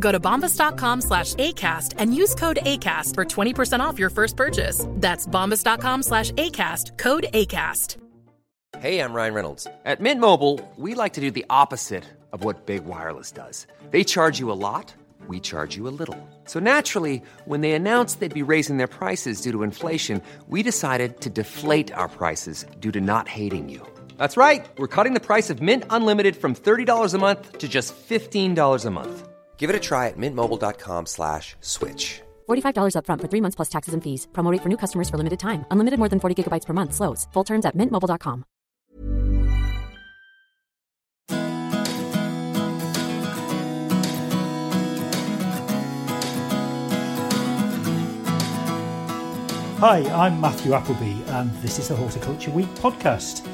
Go to bombas.com slash ACAST and use code ACAST for 20% off your first purchase. That's bombas.com slash ACAST, code ACAST. Hey, I'm Ryan Reynolds. At Mint Mobile, we like to do the opposite of what Big Wireless does. They charge you a lot, we charge you a little. So naturally, when they announced they'd be raising their prices due to inflation, we decided to deflate our prices due to not hating you. That's right. We're cutting the price of Mint Unlimited from $30 a month to just $15 a month. Give it a try at mintmobile.com slash switch. $45 upfront for three months plus taxes and fees. Promo rate for new customers for limited time. Unlimited more than 40 gigabytes per month. Slows. Full terms at mintmobile.com. Hi, I'm Matthew Appleby, and this is the Horticulture Week podcast.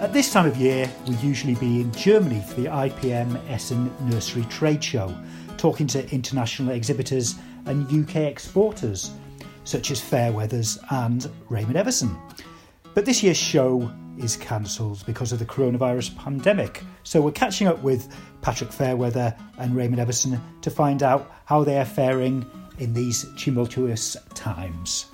At this time of year, we usually be in Germany for the IPM Essen Nursery Trade Show, talking to international exhibitors and UK exporters such as Fairweathers and Raymond Evison. But this year's show is cancelled because of the coronavirus pandemic. So we're catching up with Patrick Fairweather and Raymond Evison to find out how they are faring in these tumultuous times.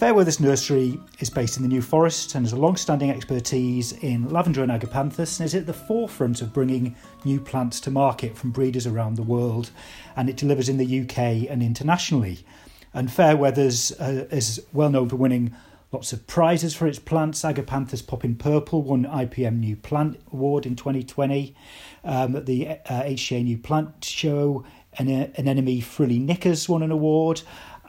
Fairweather's nursery is based in the New Forest and has a long standing expertise in lavender and agapanthus and is at the forefront of bringing new plants to market from breeders around the world. And it delivers in the UK and internationally. And Fairweather's uh, is well known for winning lots of prizes for its plants. Agapanthus Poppin' Purple won IPM New Plant Award in 2020. Um, at the uh, HTA New Plant Show, an, anemone Frilly Knickers won an award.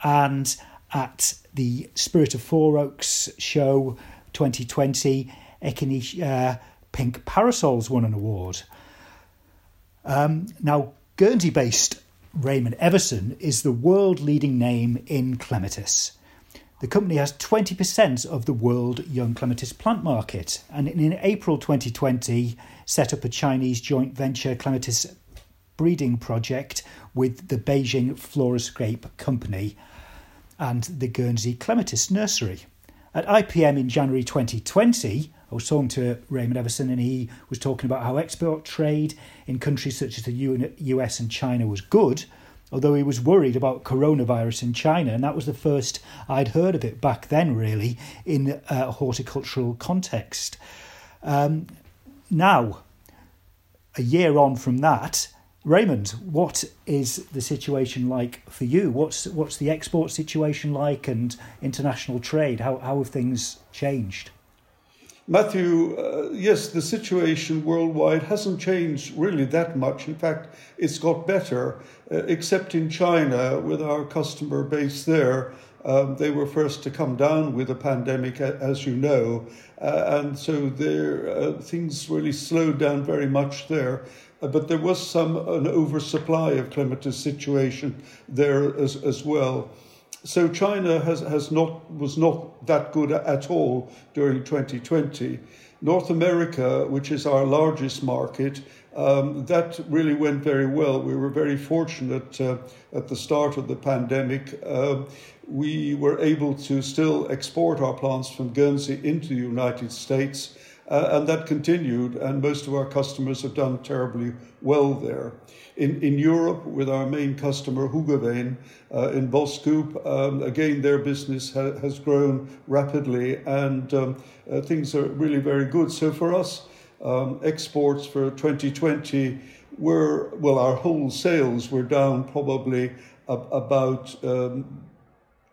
And at the Spirit of Four Oaks show 2020, Echinacea uh, Pink Parasols won an award. Um, now, Guernsey based Raymond Evison is the world leading name in clematis. The company has 20% of the world young clematis plant market and in April 2020 set up a Chinese joint venture clematis breeding project with the Beijing Floriscape Company and the Guernsey Clematis Nursery. At IPM in January 2020, I was talking to Raymond Evison and he was talking about how export trade in countries such as the US and China was good, although he was worried about coronavirus in China, and that was the first I'd heard of it back then, really, in a horticultural context. Um, now, a year on from that, Raymond, what is the situation like for you? What's what's the export situation like and international trade? How how have things changed? Matthew, uh, yes, the situation worldwide hasn't changed really that much. In fact, it's got better, uh, except in China with our customer base there. Um, they were first to come down with the pandemic, as you know, uh, and so there uh, things really slowed down very much there. Uh, but there was some an oversupply of clematis situation there as, as well. So China has, has not was not that good at all during 2020. North America, which is our largest market, um, that really went very well. We were very fortunate uh, at the start of the pandemic. Uh, we were able to still export our plants from Guernsey into the United States uh, and that continued, and most of our customers have done terribly well there. In, in Europe, with our main customer, Hoogerveen, uh, in Boskoop, um, again, their business ha- has grown rapidly, and um, uh, things are really very good. So for us, um, exports for 2020 were, well, our whole sales were down probably ab- about um,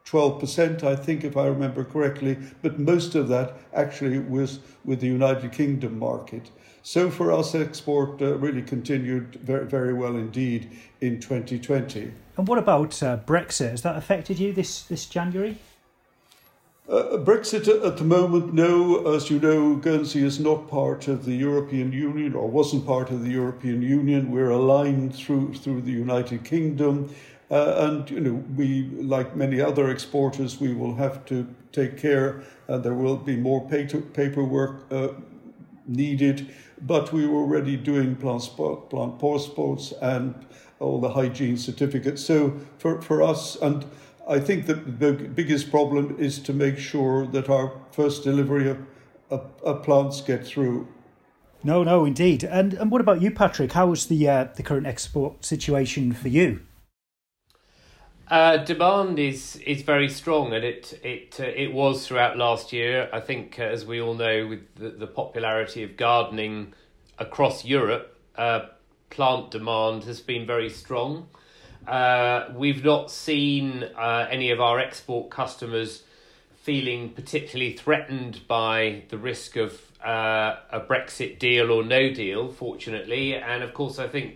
12%, I think, if I remember correctly, but most of that actually was with the United Kingdom market. So for us, export uh, really continued very, very well indeed in 2020. And what about uh, Brexit? Has that affected you this, this January? Uh, Brexit at the moment, no. As you know, Guernsey is not part of the European Union or wasn't part of the European Union. We're aligned through through the United Kingdom. Uh, and you know, we, like many other exporters, we will have to take care. Uh, there will be more paper, paperwork uh, needed, but we were already doing plant, plant passports and all the hygiene certificates. So for, for us, and I think that the biggest problem is to make sure that our first delivery of, of, of plants get through. No, no, indeed. And and what about you, Patrick? How's the uh, the current export situation for you? Uh, demand is is very strong, and it it uh, it was throughout last year. I think, uh, as we all know, with the, the popularity of gardening across Europe, uh, plant demand has been very strong. Uh, we've not seen uh, any of our export customers feeling particularly threatened by the risk of a Brexit deal or no deal, fortunately, and of course, I think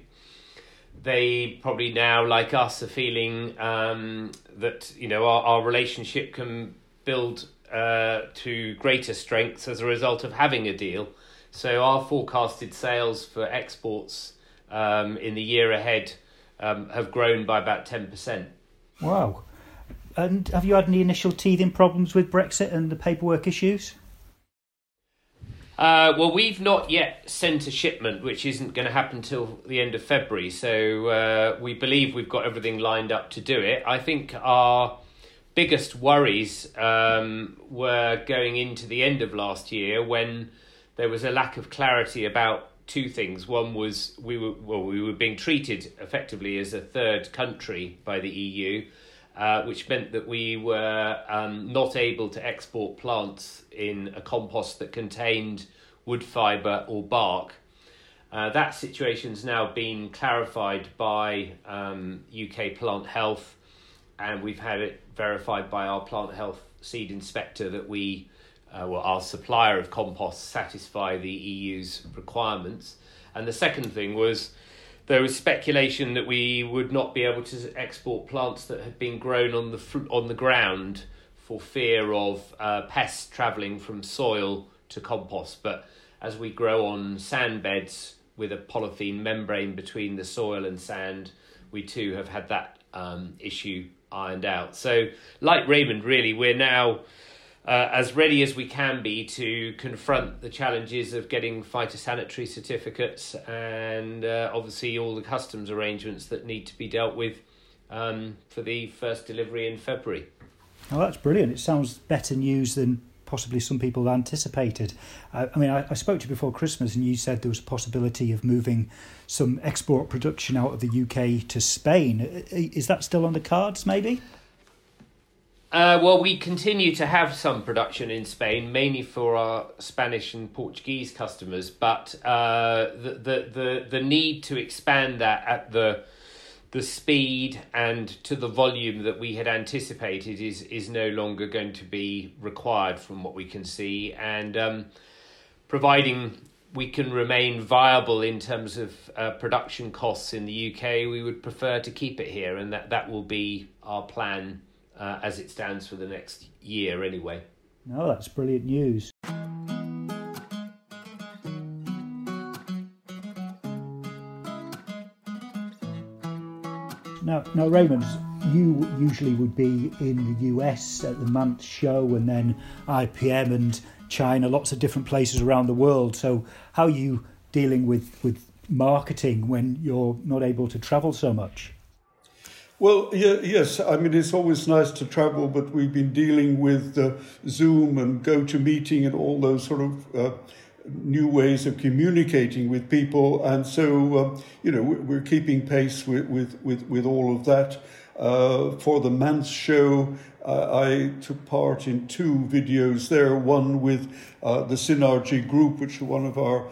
they probably now, like us, are feeling um, that you know our, our relationship can build uh, to greater strengths as a result of having a deal. So our forecasted sales for exports um, in the year ahead um, have grown by about ten percent. Wow! And have you had any initial teething problems with Brexit and the paperwork issues? Uh, well, we've not yet sent a shipment, which isn't going to happen till the end of February. So uh, we believe we've got everything lined up to do it. I think our biggest worries um, were going into the end of last year when there was a lack of clarity about two things. One was we were well, we were being treated effectively as a third country by the EU uh, which meant that we were um, not able to export plants in a compost that contained wood fibre or bark. Uh, that situation's now been clarified by um, UK Plant Health, and we've had it verified by our plant health seed inspector that we, uh, well, our supplier of compost satisfy the EU's requirements. And the second thing was there was speculation that we would not be able to export plants that had been grown on the fr- on the ground for fear of uh, pests travelling from soil to compost. But as we grow on sand beds with a polythene membrane between the soil and sand, we too have had that um, issue ironed out. So, like Raymond, really, we're now uh, as ready as we can be to confront the challenges of getting phytosanitary certificates and uh, obviously all the customs arrangements that need to be dealt with um, for the first delivery in February. Oh, that's brilliant. It sounds better news than possibly some people anticipated. Uh, I mean, I, I, spoke to you before Christmas and you said there was a possibility of moving some export production out of the UK to Spain. Is that still on the cards, maybe? Uh, well, we continue to have some production in Spain, mainly for our Spanish and Portuguese customers. But uh, the, the the the need to expand that at the the speed and to the volume that we had anticipated is is no longer going to be required from what we can see, and um, providing we can remain viable in terms of uh, production costs in the UK, we would prefer to keep it here, and that that will be our plan uh, as it stands for the next year anyway. No, that's brilliant news. Now, now, Raymond, you usually would be in the US at the MANTS show and then IPM and China, lots of different places around the world. So, how are you dealing with, with marketing when you're not able to travel so much? Well, yeah, yes. I mean, it's always nice to travel, but we've been dealing with uh, Zoom and GoToMeeting and all those sort of uh, new ways of communicating with people. And so, uh, you know, we're keeping pace with, with, with, with all of that. Uh, for the MANTS show, uh, I took part in two videos there, one with uh, the Synergy Group, which is one of our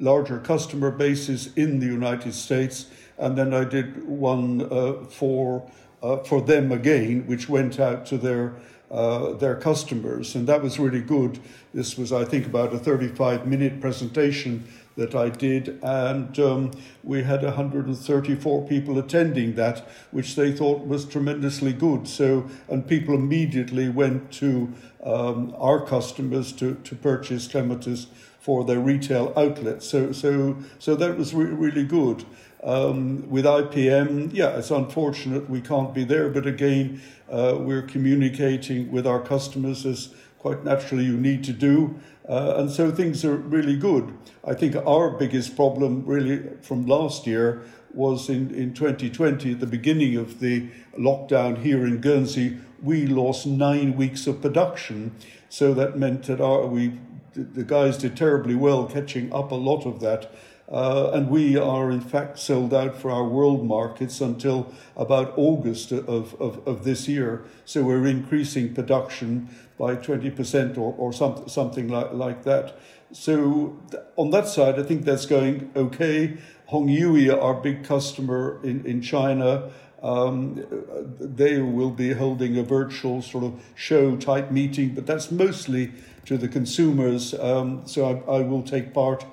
larger customer bases in the United States and then I did one uh, for uh, for them again, which went out to their uh, their customers, and that was really good. This was, I think, about a 35 minute presentation that I did, and um, we had 134 people attending that, which they thought was tremendously good. So, and people immediately went to um, our customers to, to purchase clematis for their retail outlets. So, so, so that was re- really good. Um, with IPM, yeah, it's unfortunate we can't be there, but again, uh, we're communicating with our customers as quite naturally you need to do. Uh, and so things are really good. I think our biggest problem, really, from last year was in, in 2020, at the beginning of the lockdown here in Guernsey, we lost nine weeks of production. So that meant that our, we, the guys did terribly well catching up a lot of that. Uh, and we are in fact sold out for our world markets until about August of, of, of this year. So we're increasing production by 20% or, or some, something like, like that. So on that side, I think that's going okay. Hongyue, our big customer in, in China, um, they will be holding a virtual sort of show type meeting, but that's mostly to the consumers. Um, so I, I will take part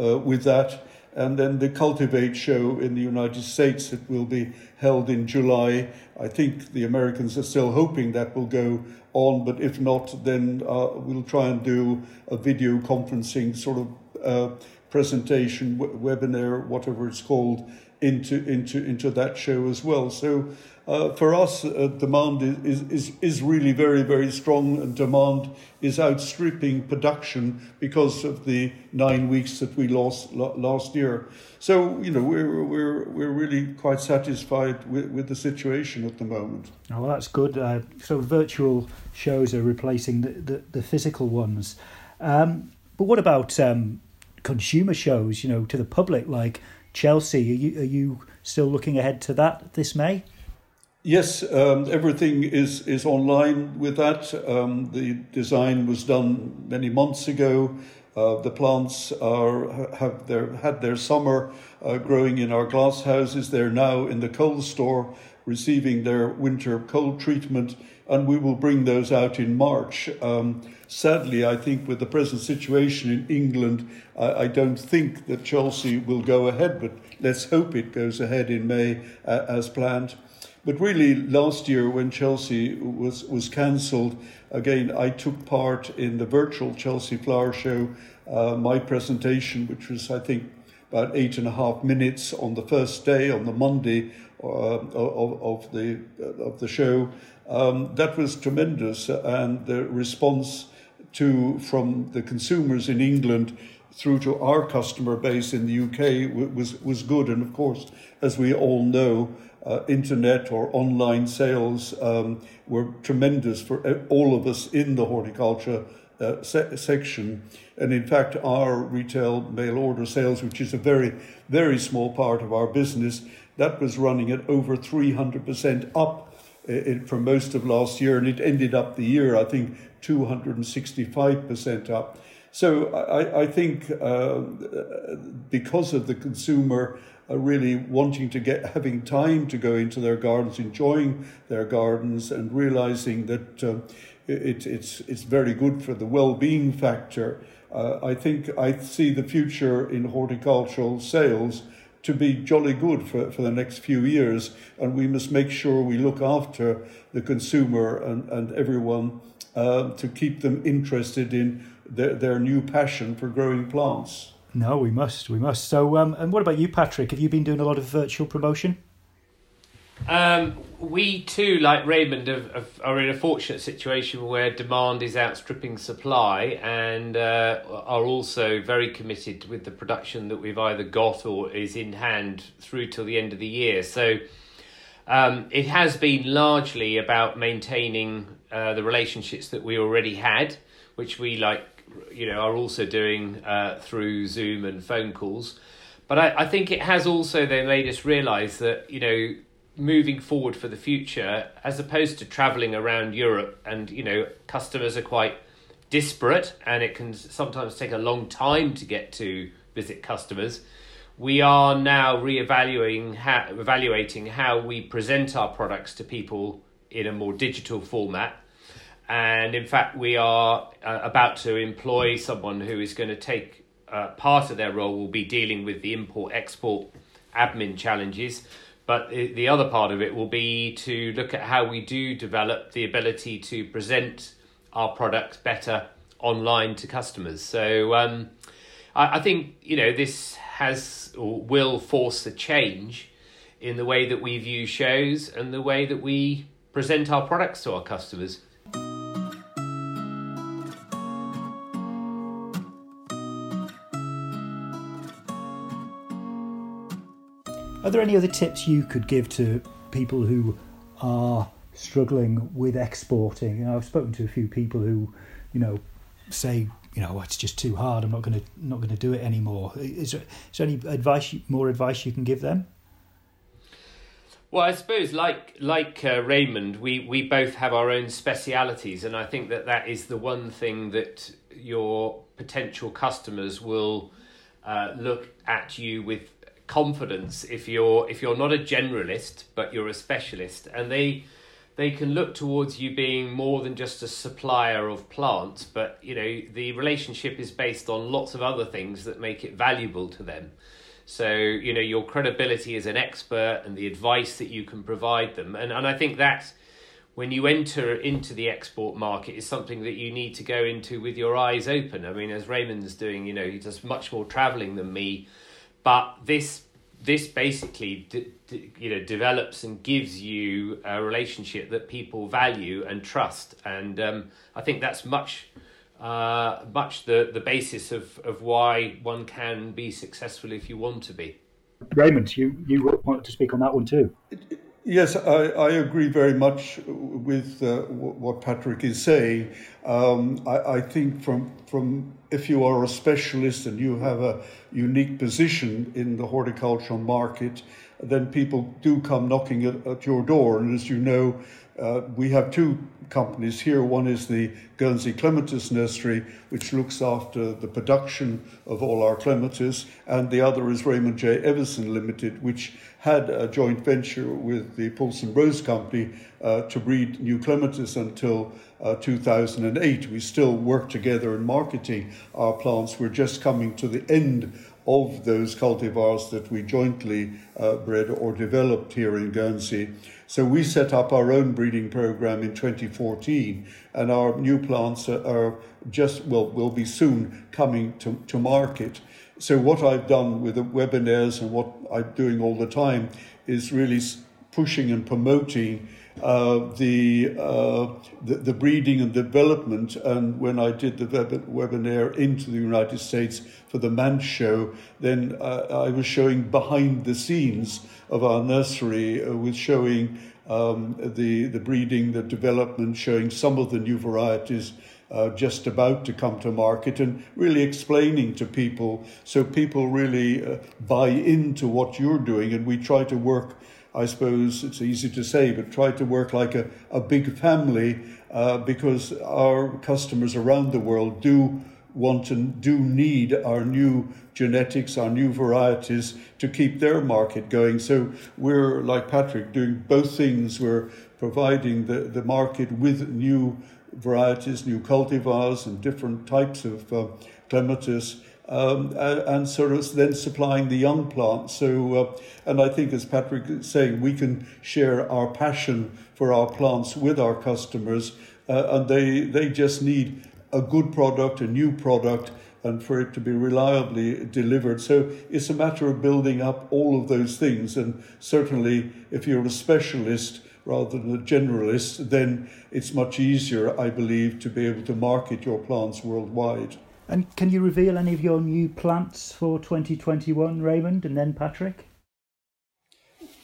uh, with that. And then the Cultivate show in the United States that will be held in July. I think the Americans are still hoping that will go on, but if not, then uh, we'll try and do a video conferencing sort of uh, presentation, w- webinar, whatever it's called, into into into that show as well. So uh, for us, uh, demand is, is is really very very strong, and demand is outstripping production because of the nine weeks that we lost last year. So you know we're we're we're really quite satisfied with, with the situation at the moment. Oh, well, that's good. Uh, so virtual shows are replacing the the, the physical ones. Um, but what about um, consumer shows? You know, to the public like Chelsea. Are you are you still looking ahead to that this May? Yes, um, everything is is online with that. Um, the design was done many months ago. Uh, the plants are have their had their summer uh, growing in our glass houses. They're now in the cold store receiving their winter cold treatment, and we will bring those out in March. Um, sadly, I think with the present situation in England, I, I, don't think that Chelsea will go ahead, but let's hope it goes ahead in May uh, as planned. But really, last year when Chelsea was, was cancelled, again, I took part in the virtual Chelsea Flower Show. Uh, my presentation, which was, I think, about eight and a half minutes on the first day, on the Monday uh, of, of, the, of the show, um, that was tremendous. And the response to from the consumers in England through to our customer base in the UK was was good. And of course, as we all know, uh, internet or online sales um, were tremendous for all of us in the horticulture uh, se- section. And in fact, our retail mail order sales, which is a very, very small part of our business, that was running at over 300% up uh, for most of last year. And it ended up the year, I think, 265% up. So I, I think uh, because of the consumer really wanting to get, having time to go into their gardens, enjoying their gardens, and realizing that uh, it, it's, it's very good for the well-being factor. Uh, I think I see the future in horticultural sales to be jolly good for, for the next few years, and we must make sure we look after the consumer and, and everyone uh, to keep them interested in their, their new passion for growing plants. No, we must, we must. So, um, and what about you, Patrick? Have you been doing a lot of virtual promotion? Um, we too, like Raymond, have, are in a fortunate situation where demand is outstripping supply, and uh, are also very committed with the production that we've either got or is in hand through till the end of the year. So um, it has been largely about maintaining uh, the relationships that we already had, which we like, you know, are also doing uh, through Zoom and phone calls. But I, I think it has also then made us realise that you know moving forward for the future, as opposed to traveling around Europe, and you know, customers are quite disparate, and it can sometimes take a long time to get to visit customers. we are now reevaluating how, evaluating how we present our products to people in a more digital format. And in fact, we are uh, about to employ someone who is going to take uh, part of their role will be dealing with the import export admin challenges. But the other part of it will be to look at how we do develop the ability to present our products better online to customers. So um, I, I think you know this has or will force a change in the way that we view shows and the way that we present our products to our customers. There any other tips you could give to people who are struggling with exporting? You know, I've spoken to a few people who, you know, say, you know, it's just too hard. I'm not going to not going to do it anymore. Is there, is there any advice, more advice you can give them? Well, I suppose, like like uh, Raymond, we, we both have our own specialities, and I think that that is the one thing that your potential customers will uh, look at you with confidence if you're if you're not a generalist but you're a specialist. And they they can look towards you being more than just a supplier of plants but you know the relationship is based on lots of other things that make it valuable to them. So you know your credibility as an expert and the advice that you can provide them. And and I think that when you enter into the export market is something that you need to go into with your eyes open. I mean, as Raymond's doing, you know, he does much more traveling than me but this this basically you know develops and gives you a relationship that people value and trust and um, I think that's much uh, much the, the basis of, of why one can be successful if you want to be. Raymond, you, you wanted to speak on that one too. Yes, I, I agree very much with uh, what Patrick is saying. Um, I, I think from from if you are a specialist and you have a unique position in the horticultural market, then people do come knocking at, at your door. And as you know, uh, we have two companies here. One is the Guernsey Clematis Nursery, which looks after the production of all our clematis, and the other is Raymond J. Evison Limited, which had a joint venture with the Poulsen Rose Company uh, to breed new clematis until uh, 2008. We still work together in marketing our plants. We're just coming to the end of those cultivars that we jointly uh, bred or developed here in Guernsey. So we set up our own breeding program in 2014, and our new plants are just well will be soon coming to, to market. So what I've done with the webinars and what I'm doing all the time is really pushing and promoting uh, the, uh, the, the breeding and development. And when I did the web- webinar into the United States for the MANTS show, then uh, I was showing behind the scenes of our nursery, uh, with showing um, the the breeding, the development, showing some of the new varieties. Uh, just about to come to market and really explaining to people so people really uh, buy into what you're doing and we try to work I suppose it's easy to say, but try to work like a, a big family uh, because our customers around the world do want and do need our new genetics, our new varieties to keep their market going. So we're, like Patrick, doing both things. We're providing the, the market with new varieties, new cultivars, and different types of uh, clematis um, and sort of then supplying the young plants. So, uh, and I think, as Patrick is saying, we can share our passion for our plants with our customers, uh, and they they just need a good product, a new product, and for it to be reliably delivered. So it's a matter of building up all of those things. And certainly, if you're a specialist rather than a generalist, then it's much easier, I believe, to be able to market your plants worldwide. And can you reveal any of your new plants for 2021, Raymond, and then Patrick?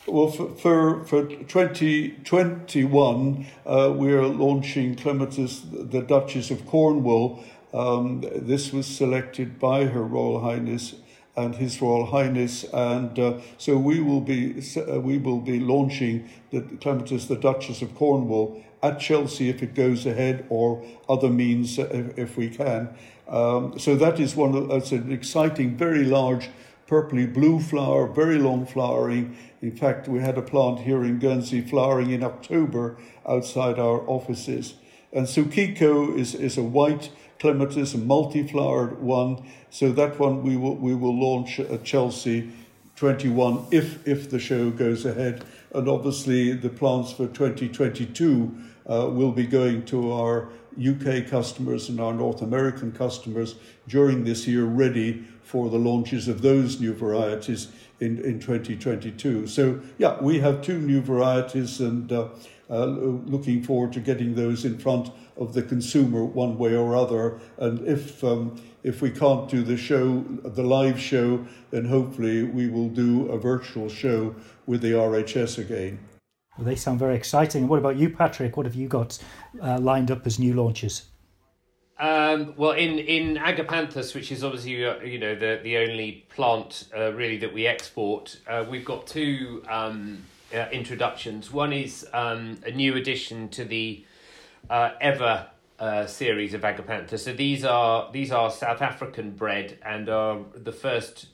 Well, for, for, for 2021, uh, we're launching Clematis, the Duchess of Cornwall. Um, this was selected by Her Royal Highness and His Royal Highness, and uh, so we will be uh, we will be launching the Clematis, the Duchess of Cornwall, at Chelsea if it goes ahead, or other means if, if we can. Um, so that is one. Of, it's an exciting, very large purpley blue flower, very long flowering. In fact, we had a plant here in Guernsey flowering in October outside our offices. And Sukiko is, is a white clematis, a multi-flowered one. So that one we will we will launch at Chelsea 21 if if the show goes ahead. And obviously the plants for 2022 uh, will be going to our UK customers and our North American customers during this year, ready for the launches of those new varieties in, in 2022. So, yeah, we have two new varieties and uh, uh, looking forward to getting those in front of the consumer one way or other. And if um, if we can't do the show, the live show, then hopefully we will do a virtual show with the RHS again. Well, they sound very exciting. What about you, Patrick? What have you got uh, lined up as new launches? Um, well, in, in Agapanthus, which is obviously uh, you know the the only plant uh, really that we export, uh, we've got two um, uh, introductions. One is um, a new addition to the uh, Ever uh, series of Agapanthus. So these are these are South African bred and are the first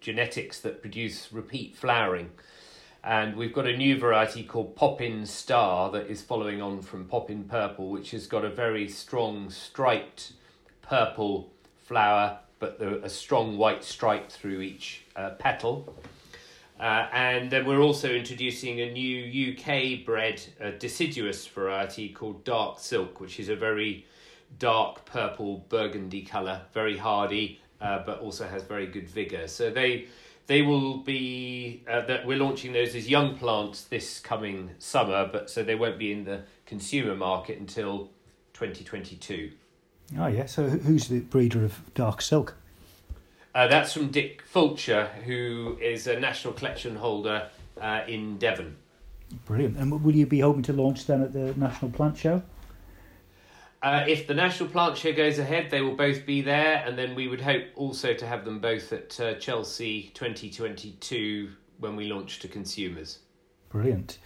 genetics that produce repeat flowering. And we've got a new variety called Poppin Star that is following on from Poppin Purple, which has got a very strong striped purple flower, but a strong white stripe through each uh, petal. Uh, and then we're also introducing a new UK bred uh, deciduous variety called Dark Silk, which is a very dark purple burgundy colour, very hardy, uh, but also has very good vigour. So they they will be uh, that we're launching those as young plants this coming summer, but so they won't be in the consumer market until 2022. Oh yeah, so who's the breeder of dark silk? Uh, that's from Dick Fulcher, who is a national collection holder uh, in Devon. Brilliant. And will you be hoping to launch then at the National Plant Show? Uh, if the National Plant Show goes ahead, they will both be there, and then we would hope also to have them both at uh, Chelsea 2022 when we launch to consumers. Brilliant.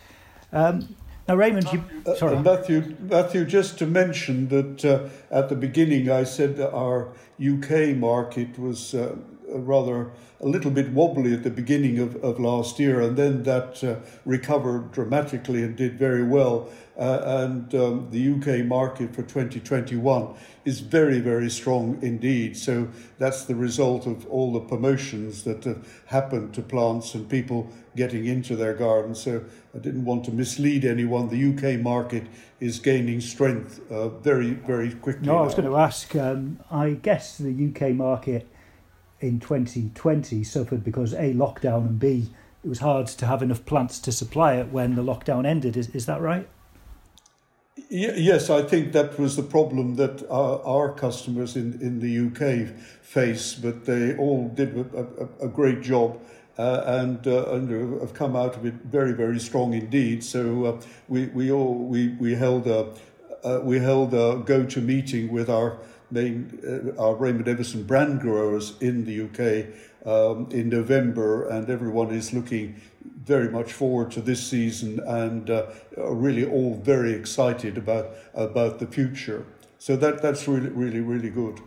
Um, now, Raymond, you. Uh, sorry. Uh, Matthew, Matthew, just to mention that uh, at the beginning I said that our UK market was uh, rather a little bit wobbly at the beginning of, of last year, and then that uh, recovered dramatically and did very well uh, and um, the UK market for 2021 is very, very strong indeed. So that's the result of all the promotions that have happened to plants and people getting into their gardens. So I didn't want to mislead anyone. The UK market is gaining strength uh, very, very quickly. No, I was going to ask. Um, I guess the UK market in 2020 suffered because A, lockdown, and B, it was hard to have enough plants to supply it when the lockdown ended. Is, is that right? Yes, I think that was the problem that our, our customers in, in the UK face, but they all did a, a, a great job. Uh, and, uh, and have come out of it very, very strong indeed. So uh, we, we all we, we held a uh, we held a go-to meeting with our main uh, our Raymond Evison brand growers in the UK um, in November, and everyone is looking very much forward to this season and uh, are really all very excited about about the future. So that that's really really really good.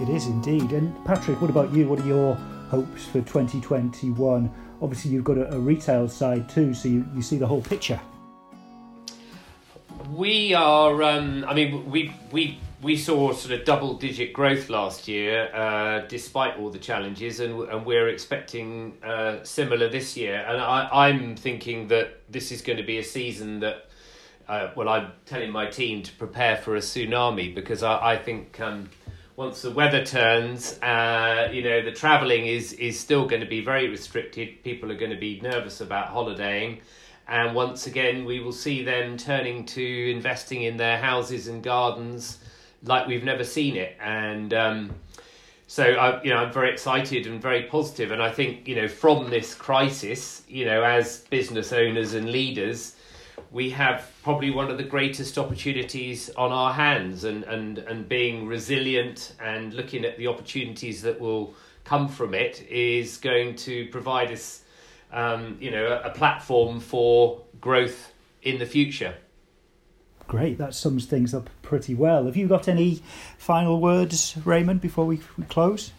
It is indeed. And Patrick, what about you? What are your hopes for 2021? Obviously, you've got a, a retail side too, so you, you see the whole picture. We are. Um, I mean, we we we saw sort of double digit growth last year, uh, despite all the challenges, and, and we're expecting uh, similar this year. And I, am thinking that this is going to be a season that, uh, well, I'm telling my team to prepare for a tsunami because I, I think um, once the weather turns, uh, you know, the travelling is, is still going to be very restricted. People are going to be nervous about holidaying. And once again, we will see them turning to investing in their houses and gardens like we've never seen it. And um, so I, you know, I'm very excited and very positive. And I think you know, from this crisis, you know, as business owners and leaders, we have probably one of the greatest opportunities on our hands. And and and being resilient and looking at the opportunities that will come from it is going to provide us, um, you know, a, a platform for growth in the future. Great, that sums things up pretty well. Have you got any final words, Raymond, before we, we close?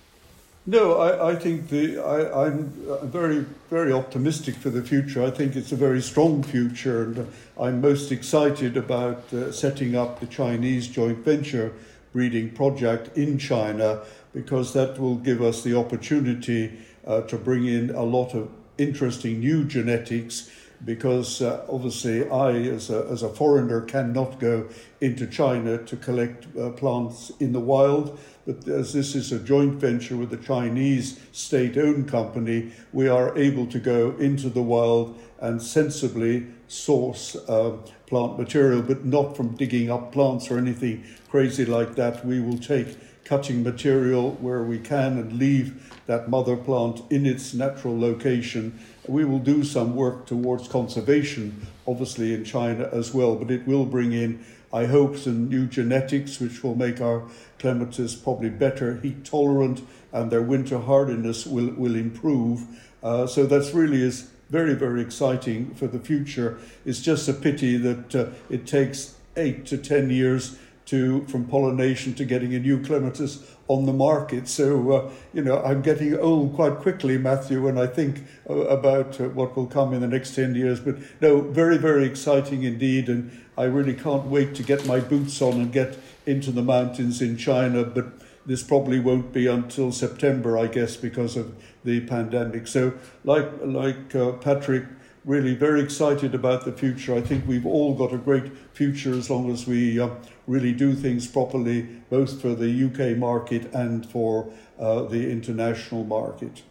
No, I, I think the I, I'm very very optimistic for the future. I think it's a very strong future, and I'm most excited about uh, setting up the Chinese joint venture breeding project in China because that will give us the opportunity uh, to bring in a lot of interesting new genetics because uh, obviously I, as a, as a foreigner, cannot go into China to collect uh, plants in the wild. But as this is a joint venture with a Chinese state owned company, we are able to go into the wild and sensibly source uh, plant material, but not from digging up plants or anything crazy like that. We will take cutting material where we can and leave that mother plant in its natural location. We will do some work towards conservation, obviously in China as well, but it will bring in, I hope, some new genetics which will make our clematis probably better, heat tolerant, and their winter hardiness will, will improve. Uh, so that's really is very, very exciting for the future. It's just a pity that uh, it takes eight to ten years to from pollination to getting a new clematis on the market. So uh, you know, I'm getting old quite quickly, Matthew, when I think uh, about uh, what will come in the next ten years. But no, very very exciting indeed, and I really can't wait to get my boots on and get into the mountains in China. But this probably won't be until September, I guess, because of the pandemic. So, like like uh, Patrick really very excited about the future. I think we've all got a great future as long as we uh, really do things properly, both for the UK market and for uh, the international market.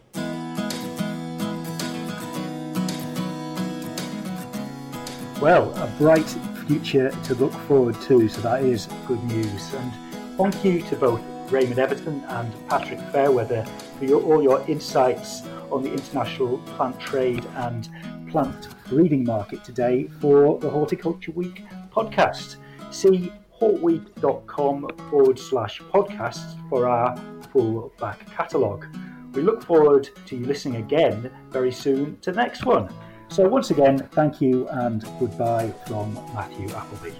Well, a bright future to look forward to, so that is good news. And thank you to both Raymond Evison and Patrick Fairweather for your, all your insights on the international plant trade and plant breeding market today for the Horticulture Week podcast. See hortweek.com forward slash podcasts for our full back catalogue. We look forward to you listening again very soon to the next one. So, once again, thank you and goodbye from Matthew Appleby.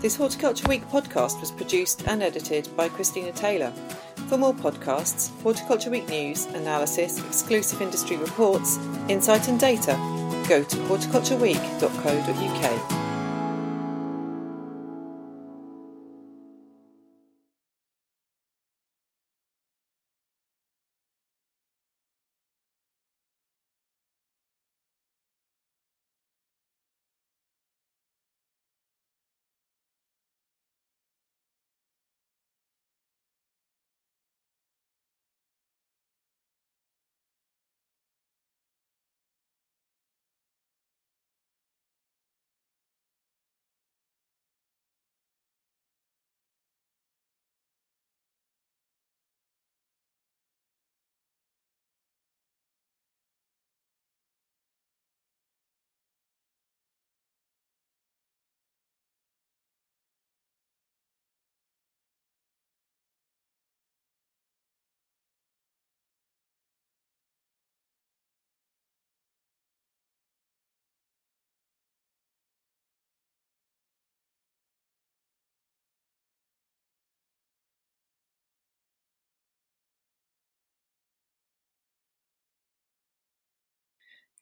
This Horticulture Week podcast was produced and edited by Christina Taylor. For more podcasts, Horticulture Week news, analysis, exclusive industry reports, insight and data, go to horticultureweek.co.uk.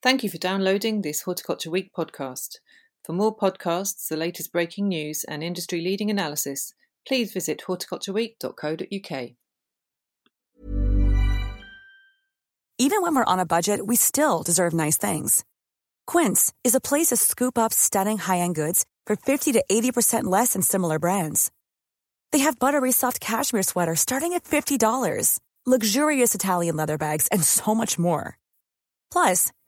Thank you for downloading this Horticulture Week podcast. For more podcasts, the latest breaking news, and industry leading analysis, please visit horticultureweek.co.uk. Even when we're on a budget, we still deserve nice things. Quince is a place to scoop up stunning high end goods for 50 to 80% less than similar brands. They have buttery soft cashmere sweaters starting at $50, luxurious Italian leather bags, and so much more. Plus,